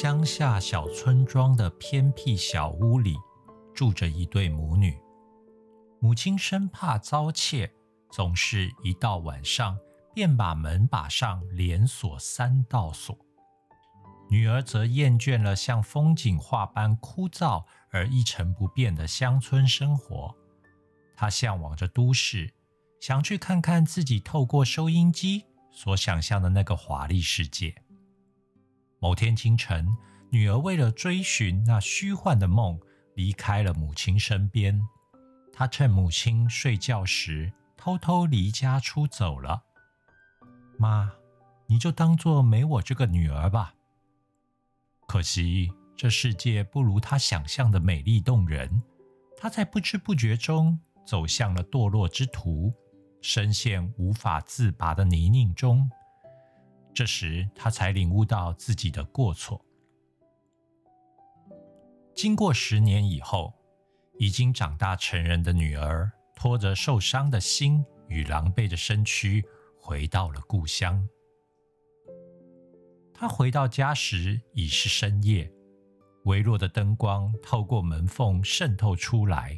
乡下小村庄的偏僻小屋里，住着一对母女。母亲生怕遭窃，总是一到晚上便把门把上连锁三道锁。女儿则厌倦了像风景画般枯燥而一成不变的乡村生活，她向往着都市，想去看看自己透过收音机所想象的那个华丽世界。某天清晨，女儿为了追寻那虚幻的梦，离开了母亲身边。她趁母亲睡觉时，偷偷离家出走了。妈，你就当做没我这个女儿吧。可惜这世界不如她想象的美丽动人。她在不知不觉中走向了堕落之途，深陷无法自拔的泥泞中。这时，他才领悟到自己的过错。经过十年以后。已经长大成人的女儿，拖着受伤的心与狼狈的身躯，回到了故乡。她回到家时已是深夜，微弱的灯光透过门缝渗透出来。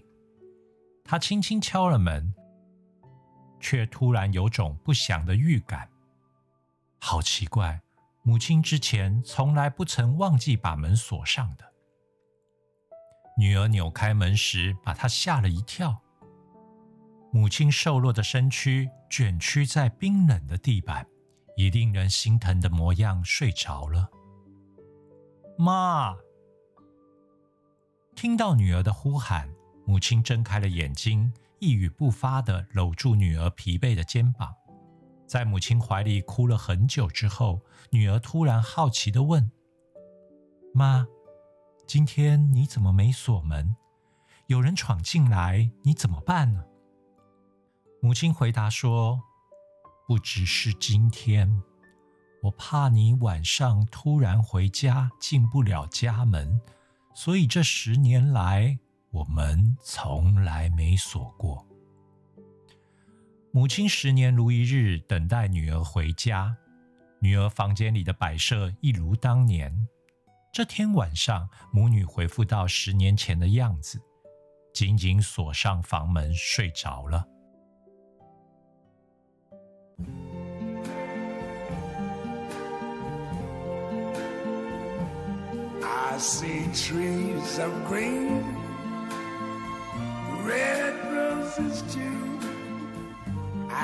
她轻轻敲了门，却突然有种不祥的预感。好奇怪，母亲之前从来不曾忘记把门锁上的。女儿扭开门时，把她吓了一跳。母亲瘦弱的身躯卷曲在冰冷的地板，以令人心疼的模样睡着了。妈！听到女儿的呼喊，母亲睁开了眼睛，一语不发的搂住女儿疲惫的肩膀，在母亲怀里哭了很久之后，女儿突然好奇的问：“妈？”今天你怎么没锁门？有人闯进来，你怎么办呢？母亲回答说：“不只是今天，我怕你晚上突然回家进不了家门，所以这十年来我们从来没锁过。”母亲十年如一日等待女儿回家，女儿房间里的摆设一如当年。这天晚上，母女恢复到十年前的样子，紧紧锁上房门，睡着了。I see trees of green,